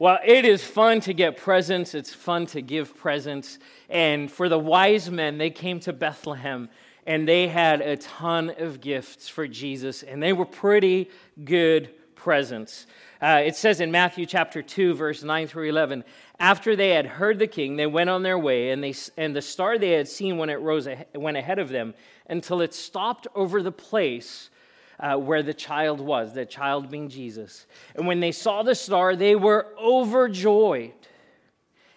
Well, it is fun to get presents. It's fun to give presents. And for the wise men, they came to Bethlehem and they had a ton of gifts for Jesus, and they were pretty good presents. Uh, it says in Matthew chapter 2, verse 9 through 11, after they had heard the king, they went on their way, and, they, and the star they had seen when it rose went ahead of them until it stopped over the place uh, where the child was, the child being Jesus. And when they saw the star, they were overjoyed.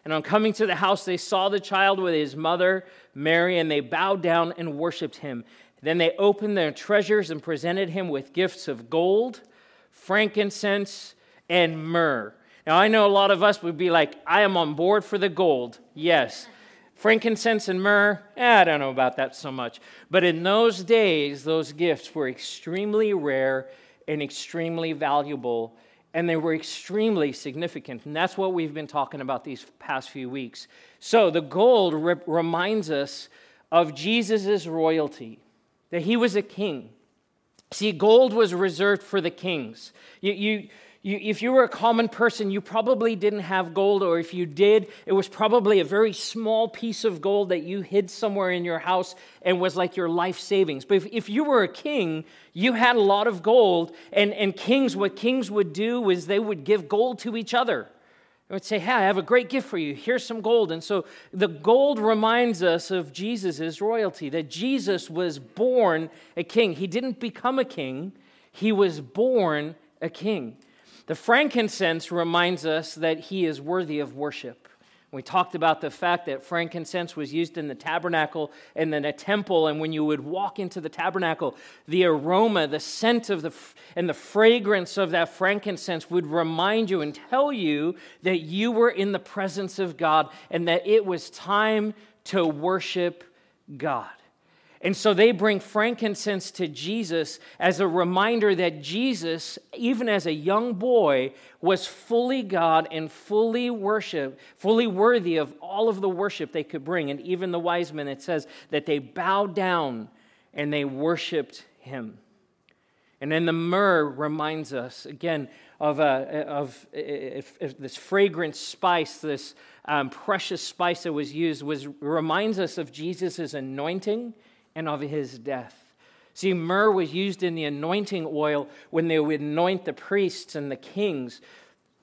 And on coming to the house, they saw the child with his mother, Mary, and they bowed down and worshiped him. Then they opened their treasures and presented him with gifts of gold, frankincense, and myrrh. Now, I know a lot of us would be like, I am on board for the gold. Yes. Frankincense and myrrh, eh, I don't know about that so much. But in those days, those gifts were extremely rare and extremely valuable, and they were extremely significant. And that's what we've been talking about these past few weeks. So the gold re- reminds us of Jesus' royalty, that he was a king. See, gold was reserved for the kings. You, you, you, if you were a common person, you probably didn't have gold, or if you did, it was probably a very small piece of gold that you hid somewhere in your house and was like your life savings. But if, if you were a king, you had a lot of gold, and, and kings, what kings would do was they would give gold to each other. They would say, Hey, I have a great gift for you. Here's some gold. And so the gold reminds us of Jesus' royalty, that Jesus was born a king. He didn't become a king, he was born a king. The frankincense reminds us that he is worthy of worship. We talked about the fact that frankincense was used in the tabernacle and then a temple, and when you would walk into the tabernacle, the aroma, the scent of the and the fragrance of that frankincense would remind you and tell you that you were in the presence of God and that it was time to worship God. And so they bring frankincense to Jesus as a reminder that Jesus, even as a young boy, was fully God and fully worship, fully worthy of all of the worship they could bring. And even the wise men, it says that they bowed down and they worshiped him. And then the myrrh reminds us again of, uh, of this fragrant spice, this um, precious spice that was used, was reminds us of Jesus' anointing and of his death. See, myrrh was used in the anointing oil when they would anoint the priests and the kings.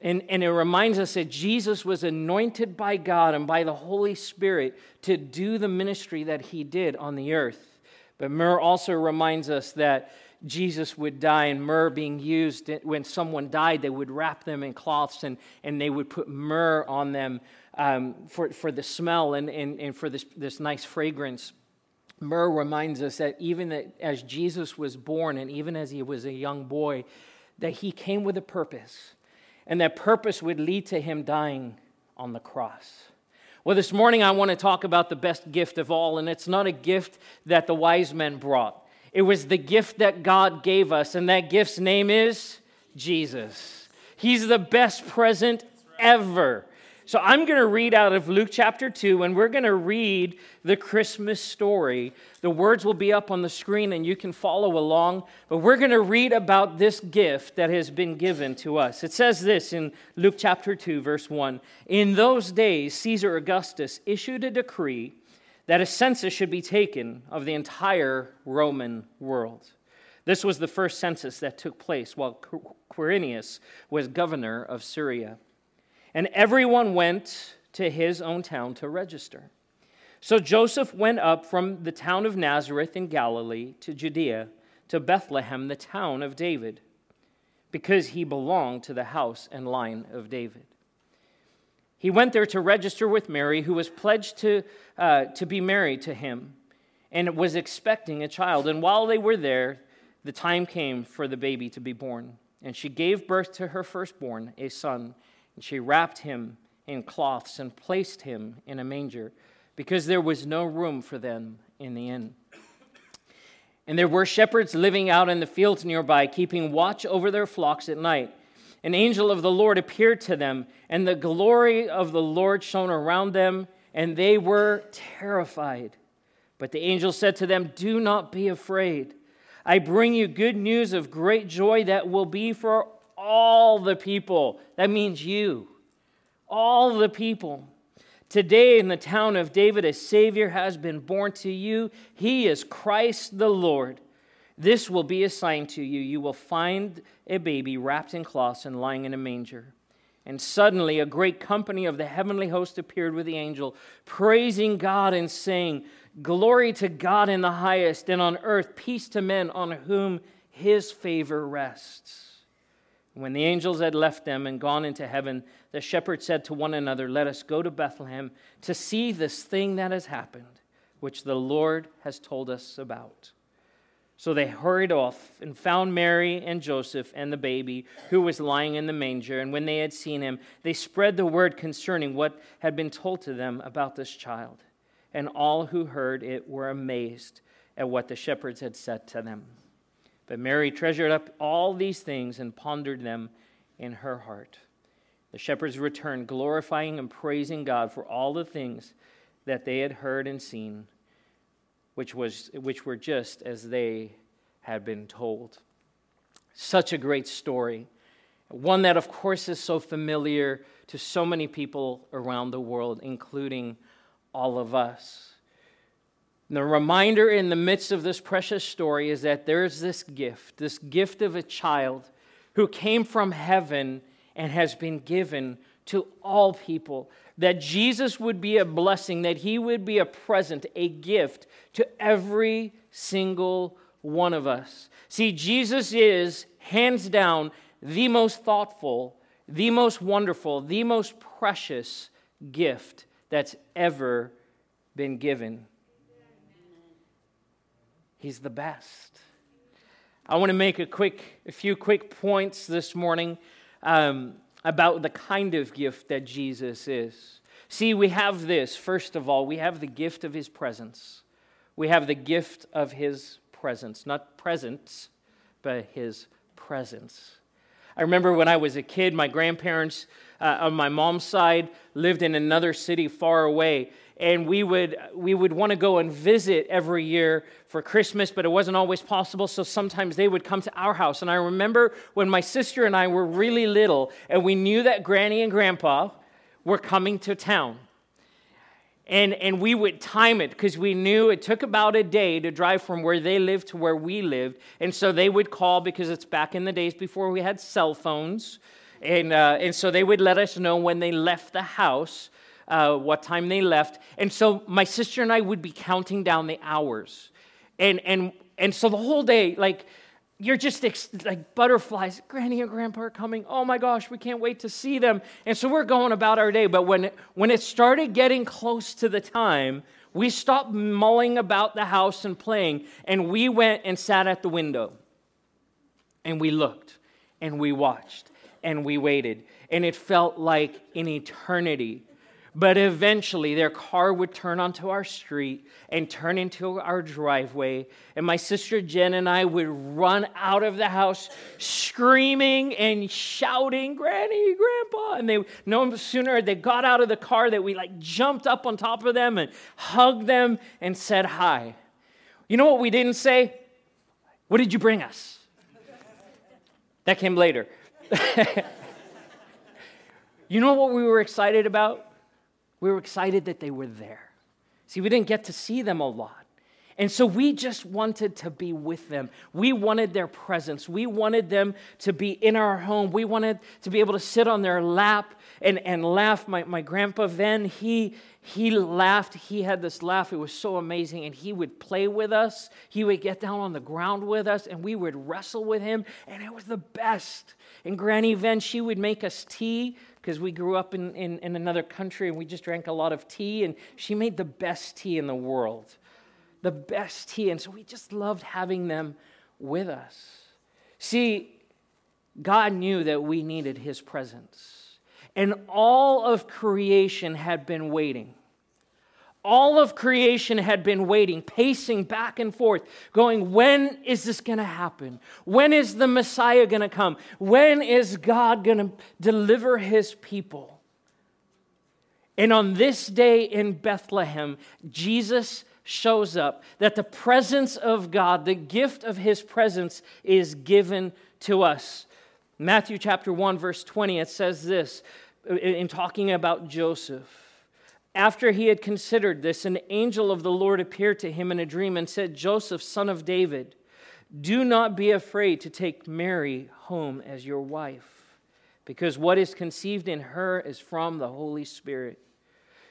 And, and it reminds us that Jesus was anointed by God and by the Holy Spirit to do the ministry that he did on the earth. But myrrh also reminds us that Jesus would die, and myrrh being used when someone died, they would wrap them in cloths and, and they would put myrrh on them um, for, for the smell and, and, and for this, this nice fragrance. Myrrh reminds us that even that as Jesus was born and even as he was a young boy, that he came with a purpose, and that purpose would lead to him dying on the cross. Well, this morning I want to talk about the best gift of all, and it's not a gift that the wise men brought. It was the gift that God gave us, and that gift's name is Jesus. He's the best present ever. So I'm going to read out of Luke chapter 2, and we're going to read the Christmas story. The words will be up on the screen, and you can follow along. But we're going to read about this gift that has been given to us. It says this in Luke chapter 2, verse 1 In those days, Caesar Augustus issued a decree that a census should be taken of the entire Roman world. This was the first census that took place while Quirinius was governor of Syria and everyone went to his own town to register. So Joseph went up from the town of Nazareth in Galilee to Judea, to Bethlehem, the town of David, because he belonged to the house and line of David. He went there to register with Mary, who was pledged to, uh, to be married to him and was expecting a child. And while they were there, the time came for the baby to be born. And she gave birth to her firstborn, a son. She wrapped him in cloths and placed him in a manger because there was no room for them in the inn. And there were shepherds living out in the fields nearby, keeping watch over their flocks at night. An angel of the Lord appeared to them, and the glory of the Lord shone around them, and they were terrified. But the angel said to them, Do not be afraid. I bring you good news of great joy that will be for all the people. That means you. all the people. Today, in the town of David, a Savior has been born to you. He is Christ the Lord. This will be a sign to you. You will find a baby wrapped in cloths and lying in a manger. And suddenly, a great company of the heavenly host appeared with the angel, praising God and saying, Glory to God in the highest, and on earth peace to men on whom his favor rests. When the angels had left them and gone into heaven, the shepherds said to one another, Let us go to Bethlehem to see this thing that has happened, which the Lord has told us about. So they hurried off and found Mary and Joseph and the baby who was lying in the manger. And when they had seen him, they spread the word concerning what had been told to them about this child. And all who heard it were amazed at what the shepherds had said to them. But Mary treasured up all these things and pondered them in her heart. The shepherds returned, glorifying and praising God for all the things that they had heard and seen, which, was, which were just as they had been told. Such a great story. One that, of course, is so familiar to so many people around the world, including all of us. The reminder in the midst of this precious story is that there's this gift, this gift of a child who came from heaven and has been given to all people. That Jesus would be a blessing, that he would be a present, a gift to every single one of us. See, Jesus is hands down the most thoughtful, the most wonderful, the most precious gift that's ever been given. He's the best. I want to make a quick, a few quick points this morning um, about the kind of gift that Jesus is. See, we have this. First of all, we have the gift of His presence. We have the gift of His presence, not presence, but His presence. I remember when I was a kid, my grandparents uh, on my mom's side lived in another city far away, and we would we would want to go and visit every year for Christmas, but it wasn't always possible. So sometimes they would come to our house. And I remember when my sister and I were really little, and we knew that Granny and Grandpa were coming to town. And, and we would time it because we knew it took about a day to drive from where they lived to where we lived. And so they would call because it's back in the days before we had cell phones. And, uh, and so they would let us know when they left the house uh, what time they left. And so my sister and I would be counting down the hours. And, and, and so the whole day, like, you're just ex- like butterflies. Granny and Grandpa are coming. Oh my gosh, we can't wait to see them. And so we're going about our day. But when, when it started getting close to the time, we stopped mulling about the house and playing, and we went and sat at the window. And we looked, and we watched, and we waited. And it felt like an eternity but eventually, their car would turn onto our street and turn into our driveway. And my sister Jen and I would run out of the house screaming and shouting, Granny, Grandpa. And they, no sooner they got out of the car that we like jumped up on top of them and hugged them and said hi. You know what we didn't say? What did you bring us? That came later. you know what we were excited about? We were excited that they were there. See, we didn't get to see them a lot. And so we just wanted to be with them. We wanted their presence. We wanted them to be in our home. We wanted to be able to sit on their lap and, and laugh. My, my grandpa then, he, he laughed. He had this laugh. It was so amazing. And he would play with us. He would get down on the ground with us and we would wrestle with him. And it was the best. And Granny Ven, she would make us tea because we grew up in, in, in, another country and we just drank a lot of tea, and she made the best tea in the world. The best tea. And so we just loved having them with us. See, God knew that we needed His presence, and all of creation had been waiting all of creation had been waiting, pacing back and forth, going, When is this going to happen? When is the Messiah going to come? When is God going to deliver his people? And on this day in Bethlehem, Jesus shows up, that the presence of God, the gift of his presence, is given to us. Matthew chapter 1, verse 20, it says this in talking about Joseph. After he had considered this, an angel of the Lord appeared to him in a dream and said, Joseph, son of David, do not be afraid to take Mary home as your wife, because what is conceived in her is from the Holy Spirit.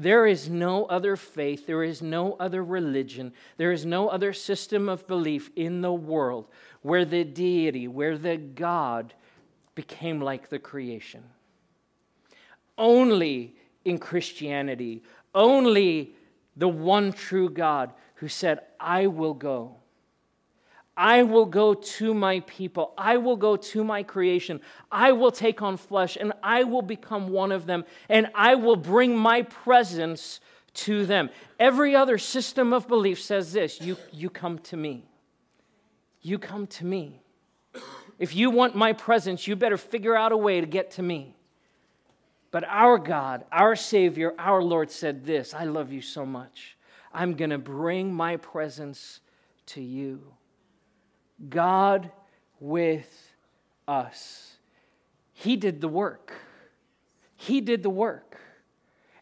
There is no other faith, there is no other religion, there is no other system of belief in the world where the deity, where the God became like the creation. Only in Christianity, only the one true God who said, I will go. I will go to my people. I will go to my creation. I will take on flesh and I will become one of them and I will bring my presence to them. Every other system of belief says this you, you come to me. You come to me. If you want my presence, you better figure out a way to get to me. But our God, our Savior, our Lord said this I love you so much. I'm going to bring my presence to you. God with us. He did the work. He did the work.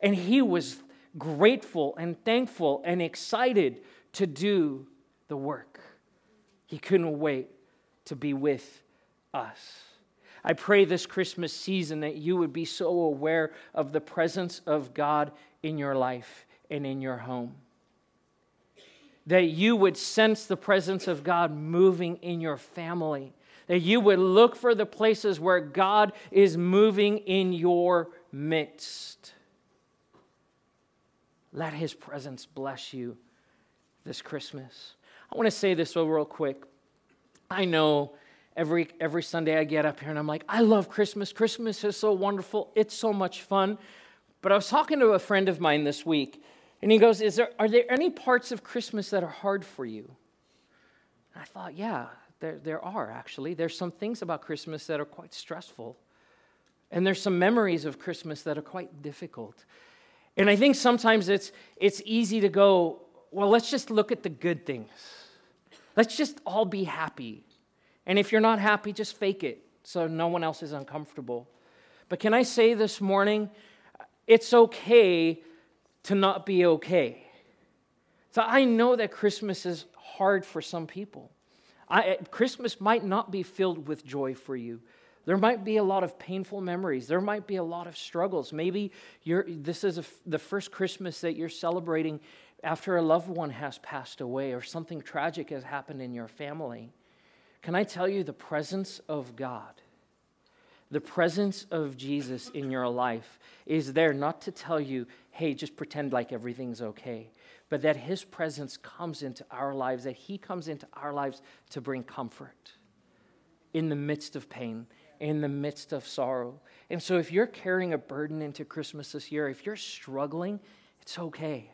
And he was grateful and thankful and excited to do the work. He couldn't wait to be with us. I pray this Christmas season that you would be so aware of the presence of God in your life and in your home. That you would sense the presence of God moving in your family. That you would look for the places where God is moving in your midst. Let his presence bless you this Christmas. I want to say this real quick. I know every, every Sunday I get up here and I'm like, I love Christmas. Christmas is so wonderful. It's so much fun. But I was talking to a friend of mine this week, and he goes, is there, Are there any parts of Christmas that are hard for you? And I thought, Yeah, there, there are actually. There's some things about Christmas that are quite stressful. And there's some memories of Christmas that are quite difficult. And I think sometimes it's, it's easy to go, well, let's just look at the good things. Let's just all be happy. And if you're not happy, just fake it so no one else is uncomfortable. But can I say this morning, it's okay to not be okay. So I know that Christmas is hard for some people. I, Christmas might not be filled with joy for you. There might be a lot of painful memories. There might be a lot of struggles. Maybe this is a, the first Christmas that you're celebrating after a loved one has passed away or something tragic has happened in your family. Can I tell you the presence of God, the presence of Jesus in your life is there not to tell you, hey, just pretend like everything's okay, but that His presence comes into our lives, that He comes into our lives to bring comfort in the midst of pain, in the midst of sorrow. And so, if you're carrying a burden into Christmas this year, if you're struggling, it's okay.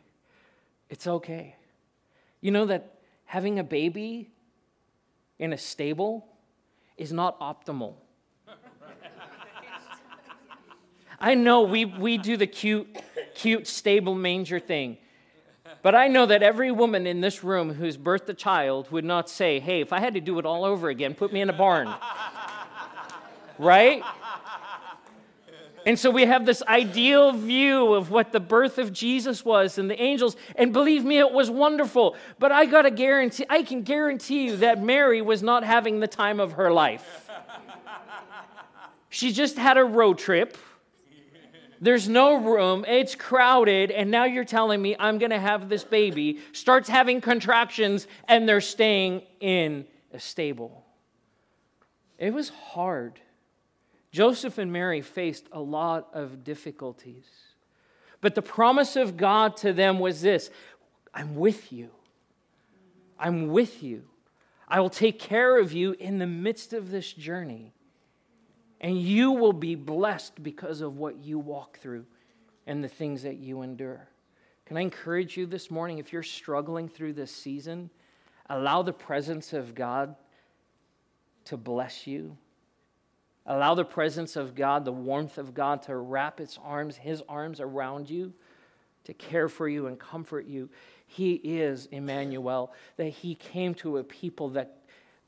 It's okay. You know that having a baby in a stable is not optimal. I know we, we do the cute, cute stable manger thing. But I know that every woman in this room who's birthed a child would not say, hey, if I had to do it all over again, put me in a barn. right? And so we have this ideal view of what the birth of Jesus was and the angels. And believe me, it was wonderful. But I got to guarantee, I can guarantee you that Mary was not having the time of her life. She just had a road trip. There's no room, it's crowded, and now you're telling me I'm going to have this baby, starts having contractions, and they're staying in a stable. It was hard. Joseph and Mary faced a lot of difficulties. But the promise of God to them was this I'm with you. I'm with you. I will take care of you in the midst of this journey. And you will be blessed because of what you walk through and the things that you endure. Can I encourage you this morning, if you're struggling through this season, allow the presence of God to bless you. Allow the presence of God, the warmth of God, to wrap its arms, his arms around you, to care for you and comfort you. He is Emmanuel, that he came to a people that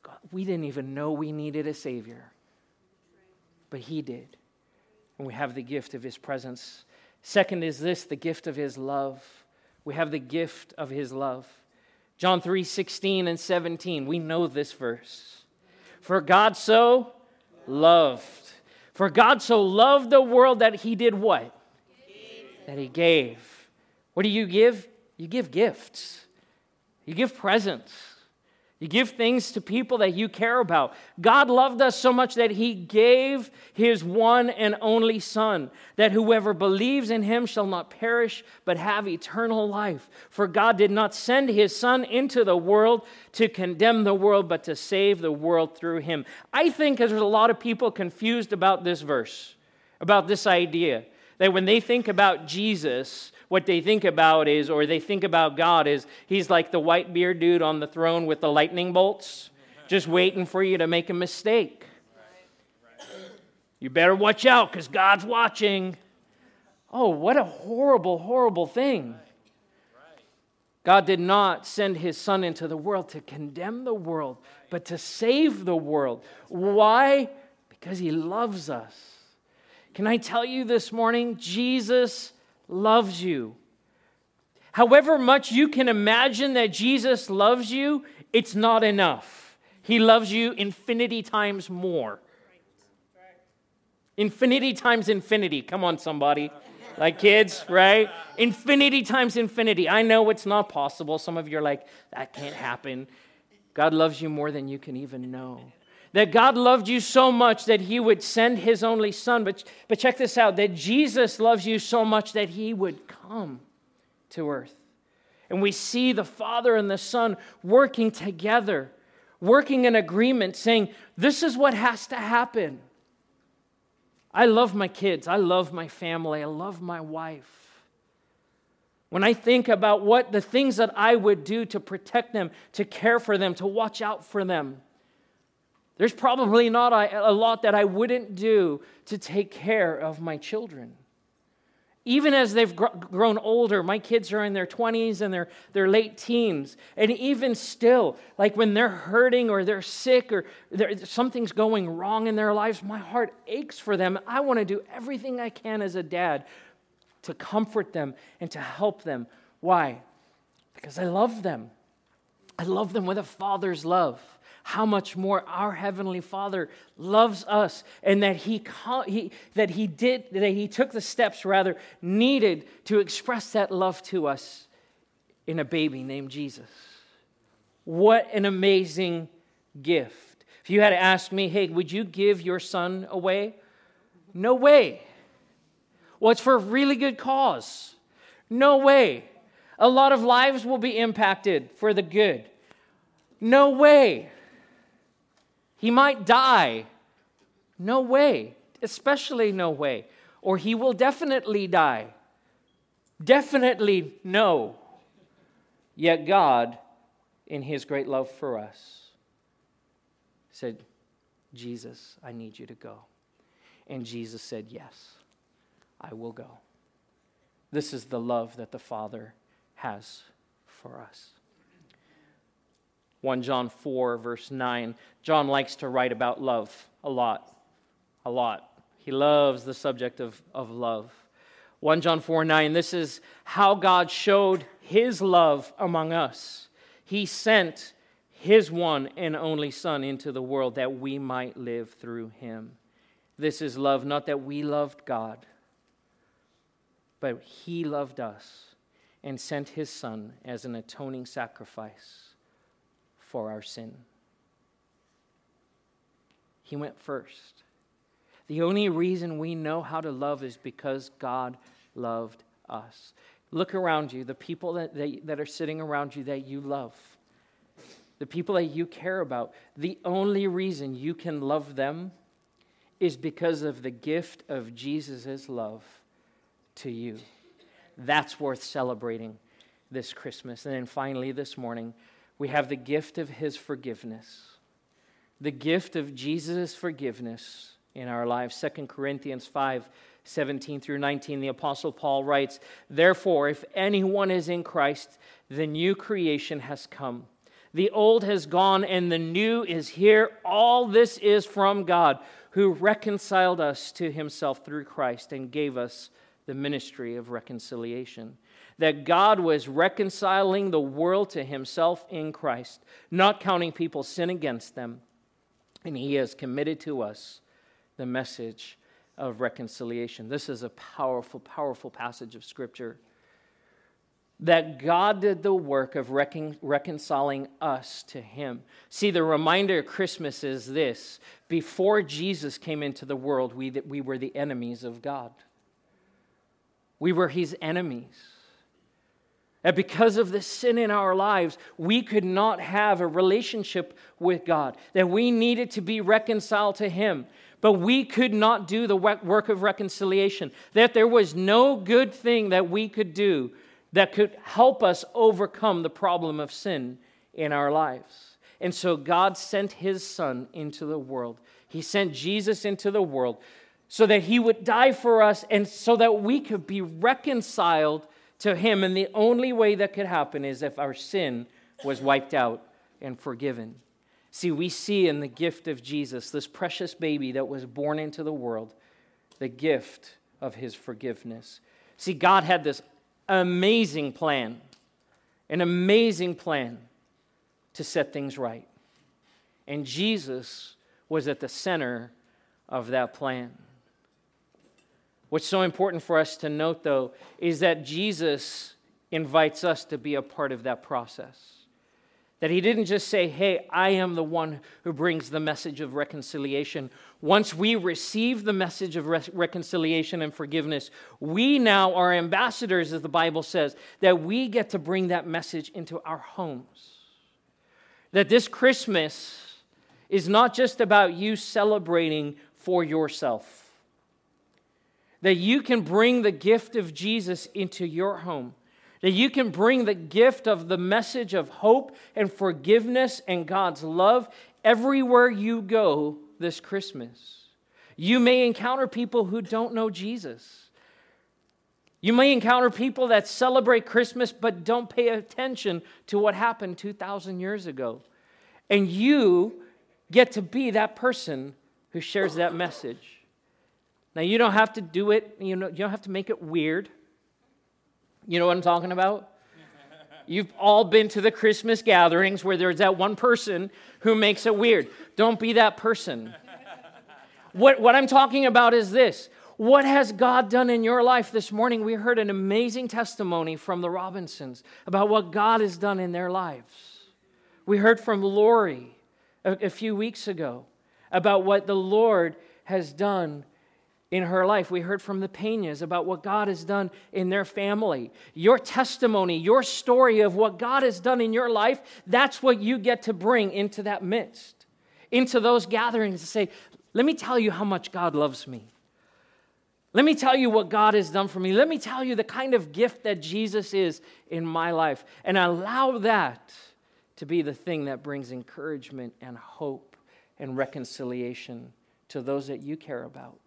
God, we didn't even know we needed a Savior, but he did. And we have the gift of his presence Second is this the gift of his love. We have the gift of his love. John 3 16 and 17. We know this verse. For God so loved. For God so loved the world that he did what? That he gave. What do you give? You give gifts, you give presents. You give things to people that you care about. God loved us so much that He gave His one and only Son, that whoever believes in Him shall not perish, but have eternal life. For God did not send His Son into the world to condemn the world, but to save the world through Him. I think there's a lot of people confused about this verse, about this idea, that when they think about Jesus, what they think about is, or they think about God is, he's like the white beard dude on the throne with the lightning bolts, just waiting for you to make a mistake. You better watch out because God's watching. Oh, what a horrible, horrible thing. God did not send his son into the world to condemn the world, but to save the world. Why? Because he loves us. Can I tell you this morning? Jesus loves you. However much you can imagine that Jesus loves you, it's not enough. He loves you infinity times more. Infinity times infinity. Come on, somebody. Like kids, right? Infinity times infinity. I know it's not possible. Some of you are like, that can't happen. God loves you more than you can even know that God loved you so much that he would send his only son. But, but check this out that Jesus loves you so much that he would come to earth. And we see the Father and the Son working together, working in agreement, saying, This is what has to happen. I love my kids. I love my family. I love my wife. When I think about what the things that I would do to protect them, to care for them, to watch out for them, there's probably not a, lot that I wouldn't do to take care of my children. Even as they've gr- grown older, my kids are in their 20s and their, their late teens. And even still, like when they're hurting or they're sick or something's going wrong in their lives, my heart aches for them. I want to do everything I can as a dad to comfort them and to help them. Why? Because I love them. I love them with a father's love how much more our heavenly father loves us and that he, he, that he did that he took the steps rather needed to express that love to us in a baby named jesus. What an amazing gift. If you had to ask me hey would you give your son away? No way. Well it's for a really good cause. No way. A lot of lives will be impacted for the good. No way he might die. No way, especially no way. Or he will definitely die. Definitely no. Yet God, in his great love for us, said, Jesus, I need you to go. And Jesus said, Yes, I will go. This is the love that the Father has for us. 1 John 4, verse 9. John likes to write about love a lot. A lot. He loves the subject of, of love. 1 John 4 9, this is how God showed his love among us. He sent his one and only Son into the world that we might live through him. This is love, not that we loved God, but he loved us and sent his Son as an atoning sacrifice for our sin. He went first. The only reason we know how to love is because God loved us. Look around you, the people that, that, that, are sitting around you that you love, the people that you care about. The only reason you can love them is because of the gift of Jesus' love to you. That's worth celebrating this Christmas. And then finally, this morning, we have the gift of his forgiveness. The gift of Jesus' forgiveness in our lives. 2 Corinthians 5 17 through 19, the Apostle Paul writes, Therefore, if anyone is in Christ, the new creation has come. The old has gone and the new is here. All this is from God, who reconciled us to himself through Christ and gave us the ministry of reconciliation that God was reconciling the world to himself in Christ, not counting people's sin against them. And he has committed to us the message of reconciliation. This is a powerful, powerful passage of Scripture. That God did the work of recon- reconciling us to Him. See, the reminder of Christmas is this before Jesus came into the world, we, that we were the enemies of God, we were His enemies. That because of the sin in our lives, we could not have a relationship with God, that we needed to be reconciled to Him. But we could not do the work of reconciliation, that there was no good thing that we could do that could help us overcome the problem of sin in our lives. And so God sent His Son into the world. He sent Jesus into the world so that He would die for us and so that we could be reconciled to Him. And the only way that could happen is if our sin was wiped out and forgiven. See, we see in the gift of Jesus, this precious baby that was born into the world, the gift of His forgiveness. See, God had this amazing plan, an amazing plan to set things right. And Jesus was at the center of that plan. What's so important for us to note, though, is that Jesus invites us to be a part of that process. That he didn't just say, Hey, I am the one who brings the message of reconciliation. Once we receive the message of re- reconciliation and forgiveness, we now are ambassadors, as the Bible says, that we get to bring that message into our homes. That this Christmas is not just about you celebrating for yourself that you can bring the gift of Jesus into your home, that you can bring the gift of the message of hope and forgiveness and God's love everywhere you go this Christmas. You may encounter people who don't know Jesus. You may encounter people that celebrate Christmas but don't pay attention to what happened 2,000 years ago. And you get to be that person who shares that message. Now, you don't have to do it, you, know, you don't have to make it weird. You know what I'm talking about? You've all been to the Christmas gatherings where there's that one person who makes it weird. Don't be that person. What, what I'm talking about is this what has God done in your life this morning? We heard an amazing testimony from the Robinsons about what God has done in their lives. We heard from Lori a, a few weeks ago about what the Lord has done in her life. We heard from the Peñas about what God has done in their family. Your testimony, your story of what God has done in your life, that's what you get to bring into that midst, into those gatherings to say, let me tell you how much God loves me. Let me tell you what God has done for me. Let me tell you the kind of gift that Jesus is in my life. And allow that to be the thing that brings encouragement and hope and reconciliation to those that you care about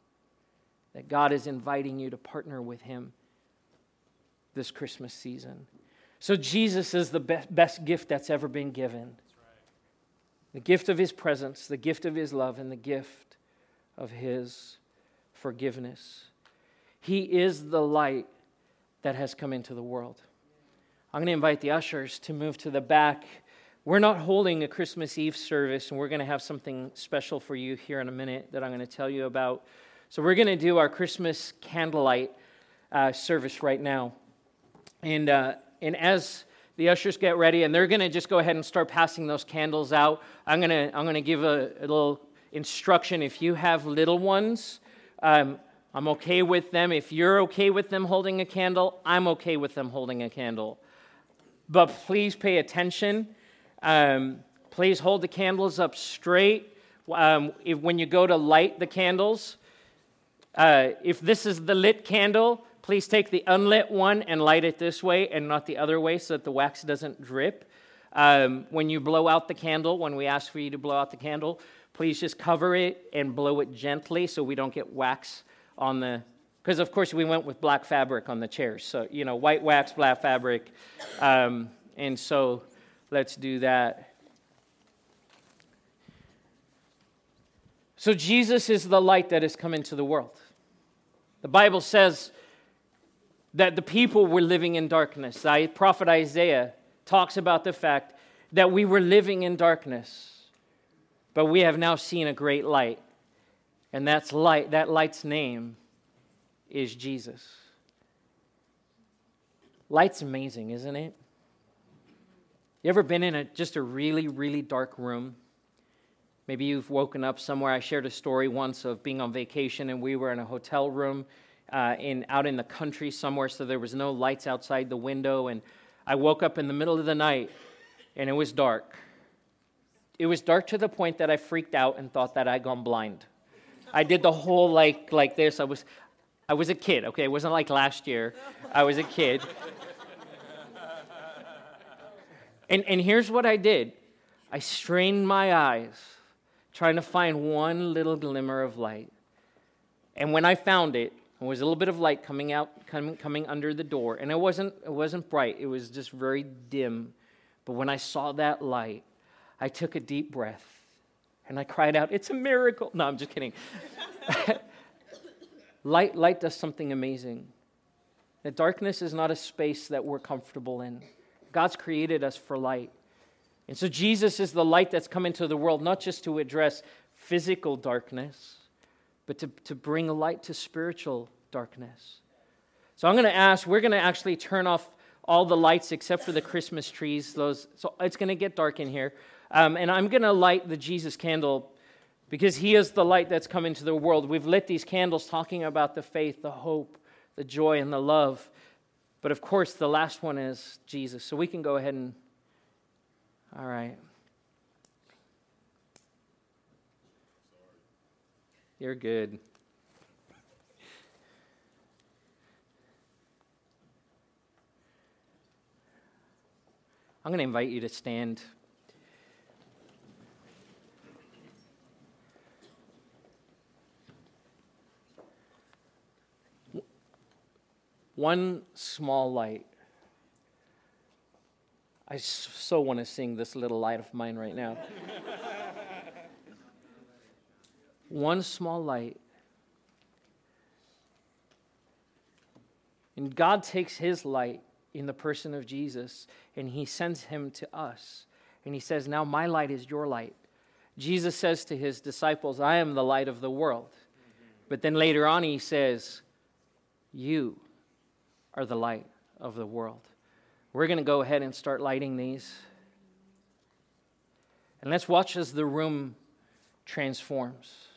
that God is inviting you to partner with Him this Christmas season. So, Jesus is the best, best gift that's ever been given the gift of His presence, the gift of His love, and the gift of His forgiveness. He is the light that has come into the world. I'm going to invite the ushers to move to the back. We're not holding a Christmas Eve service, and we're going to have something special for you here in a minute that I'm going to tell you about. So we're going to do our Christmas candlelight uh, service right now. And, uh, and as the ushers get ready, and they're going to just go ahead and start passing those candles out, I'm going to I'm to give a, a, little instruction. If you have little ones, um, I'm okay with them. If you're okay with them holding a candle, I'm okay with them holding a candle. But please pay attention. Um, please hold the candles up straight. Um, if, when you go to light the candles, uh, if this is the lit candle, Please take the unlit one and light it this way and not the other way so that the wax doesn't drip. Um, when you blow out the candle, when we ask for you to blow out the candle, please just cover it and blow it gently so we don't get wax on the. Because, of course, we went with black fabric on the chairs. So, you know, white wax, black fabric. Um, and so let's do that. So, Jesus is the light that has come into the world. The Bible says that the people were living in darkness. Prophet Isaiah talks about the fact that we were living in darkness, but we have now seen a great light. And that's light, that light's name is Jesus. Light's amazing, isn't it? You ever been in a, just a really, really dark room? Maybe you've woken up somewhere. I shared a story once of being on vacation and we were in a hotel room uh, in, out in the country somewhere, so there was no lights outside the window. And I woke up in the middle of the night and it was dark. It was dark to the point that I freaked out and thought that I'd gone blind. I did the whole like like this. I was I was a kid, okay? It wasn't like last year. I was a kid. And, and here's what I did I strained my eyes, trying to find one little glimmer of light. And when I found it, there was a little bit of light coming out, coming, coming under the door. And it wasn't, it wasn't bright, it was just very dim. But when I saw that light, I took a deep breath and I cried out, It's a miracle. No, I'm just kidding. light, light does something amazing. The darkness is not a space that we're comfortable in. God's created us for light. And so Jesus is the light that's come into the world, not just to address physical darkness, but to, to bring light to spiritual darkness. So I'm going to ask, we're going to actually turn off all the lights except for the Christmas trees. Those, so it's going to get dark in here. Um, and I'm going to light the Jesus candle because he is the light that's come into the world. We've lit these candles talking about the faith, the hope, the joy, and the love. But of course, the last one is Jesus. So we can go ahead and, all right. You're good. I'm going to invite you to stand. One small light. I so want to sing this little light of mine right now. One small light. And God takes his light in the person of Jesus and he sends him to us. And he says, Now my light is your light. Jesus says to his disciples, I am the light of the world. But then later on, he says, You are the light of the world. We're going to go ahead and start lighting these. And let's watch as the room transforms.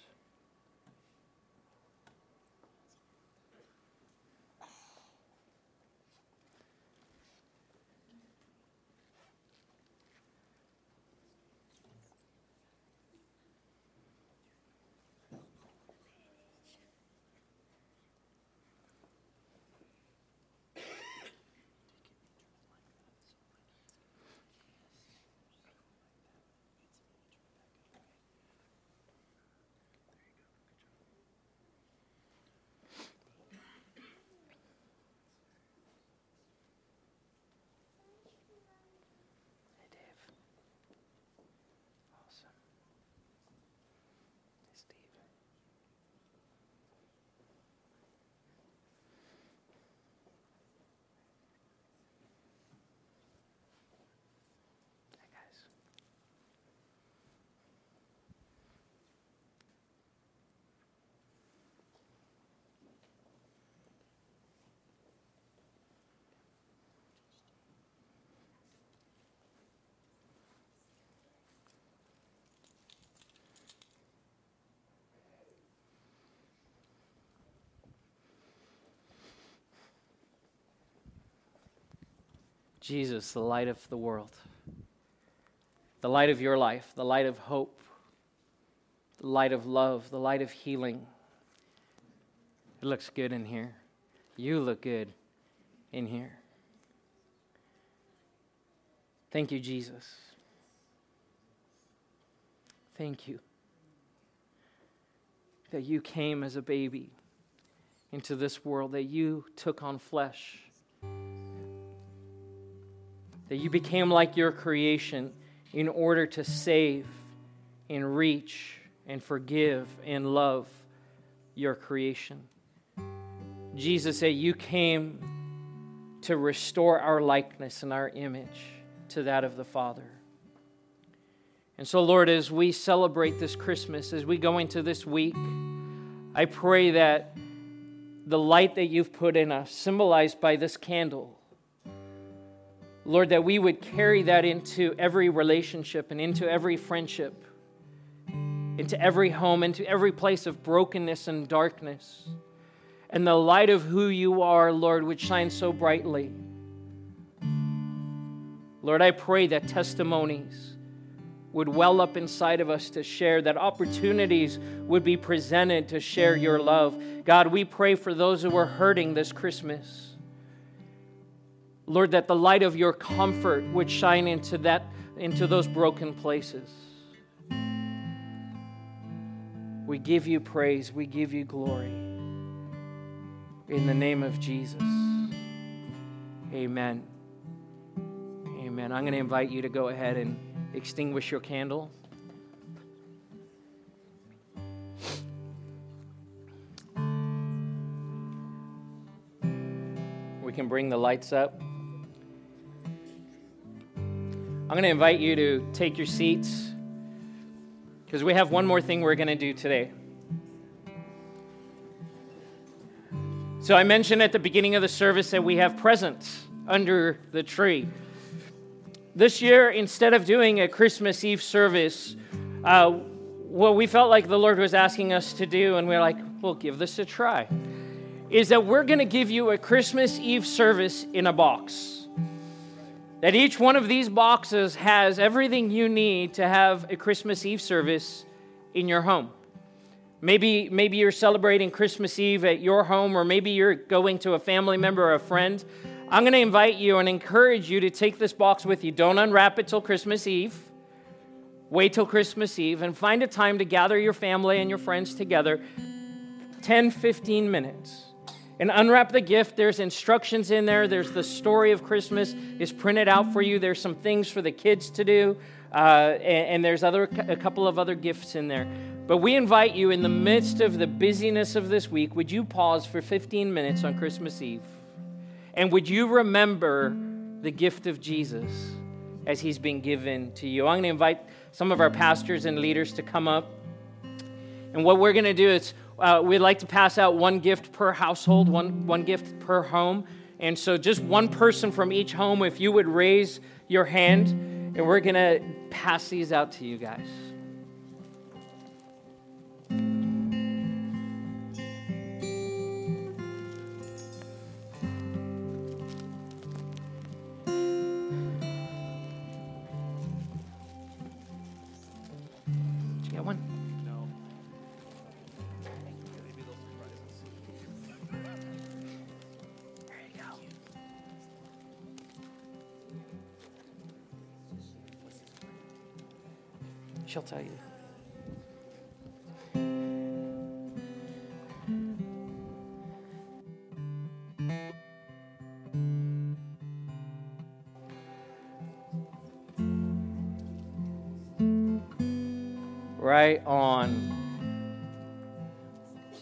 Jesus, the light of the world, the light of your life, the light of hope, the light of love, the light of healing. It looks good in here. You look good in here. Thank you, Jesus. Thank you that you came as a baby into this world, that you took on flesh, that you became like your creation in order to save and reach and forgive and love your creation. Jesus said, You came to restore our likeness and our image to that of the Father. And so, Lord, as we celebrate this Christmas, as we go into this week, I pray that the light that you've put in us, symbolized by this candle, Lord, that we would carry that into every relationship and into every friendship, into every home, into every place of brokenness and darkness. And the light of who you are, Lord, would shine so brightly. Lord, I pray that testimonies, would well up inside of us to share, that opportunities would be presented to share your love. God, we pray for those who are hurting this Christmas. Lord, that the light of your comfort would shine into that into those broken places. We give you praise, we give you glory. In the name of Jesus. Amen. Amen. I'm going to invite you to go ahead and extinguish your candle. We can bring the lights up. I'm going to invite you to take your seats because we have one more thing we're going to do today. So, I mentioned at the beginning of the service that we have presents under the tree. This year, instead of doing a Christmas Eve service, uh, what we felt like the Lord was asking us to do, and we we're like, we'll give this a try, is that we're going to give you a Christmas Eve service in a box. That each one of these boxes has everything you need to have a Christmas Eve service in your home. Maybe, maybe you're celebrating Christmas Eve at your home, or maybe you're going to a family member or a friend. I'm going to invite you and encourage you to take this box with you. Don't unwrap it till Christmas Eve. Wait till Christmas Eve and find a time to gather your family and your friends together 10, 15 minutes. And unwrap the gift. There's instructions in there. There's the story of Christmas is printed out for you. There's some things for the kids to do. Uh, and, and, there's other, a couple of other gifts in there. But we invite you in the midst of the busyness of this week, would you pause for 15 minutes on Christmas Eve? And would you remember the gift of Jesus as he's been given to you? I'm going to invite some of our pastors and leaders to come up. And what we're going to do is uh, we'd like to pass out one gift per household, one, one gift per home. And so just one person from each home, if you would raise your hand, and we're going to pass these out to you guys. She'll tell you. Right on.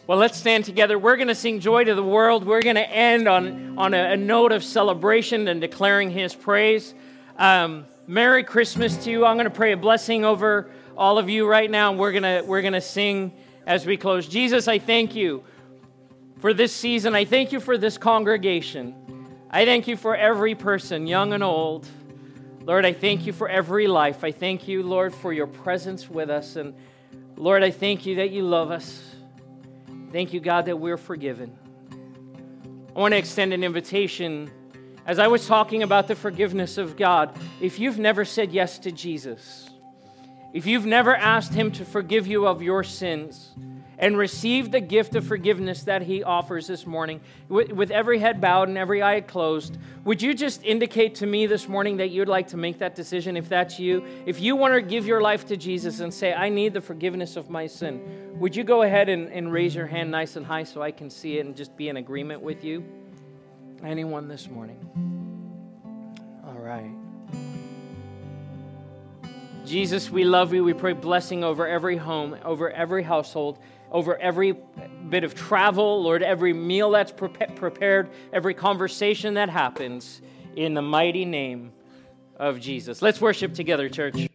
Well, let's stand together. We're going to sing Joy to the World. We're going to end on, on a, a note of celebration and declaring His praise. Um, Merry Christmas to you. I'm going to pray a blessing over all of you right now. We're gonna we're to sing as we close. Jesus, I thank you for this season. I thank you for this congregation. I thank you for every person, young and old. Lord, I thank you for every life. I thank you, Lord, for your presence with us. And Lord, I thank you that you love us. Thank you, God, that we're forgiven. I want to extend an invitation. As I was talking about the forgiveness of God, if you've never said yes to Jesus, if you've never asked Him to forgive you of your sins and receive the gift of forgiveness that He offers this morning, with, with every head bowed and every eye closed, would you just indicate to me this morning that you'd like to make that decision if that's you? If you want to give your life to Jesus and say, I need the forgiveness of my sin, would you go ahead and, and raise your hand nice and high so I can see it and just be in agreement with you? Anyone this morning? All right. Jesus, we love you. We pray blessing over every home, over every household, over every bit of travel, Lord, every meal that's pre- prepared, every conversation that happens, in the mighty name of Jesus. Let's worship together, church.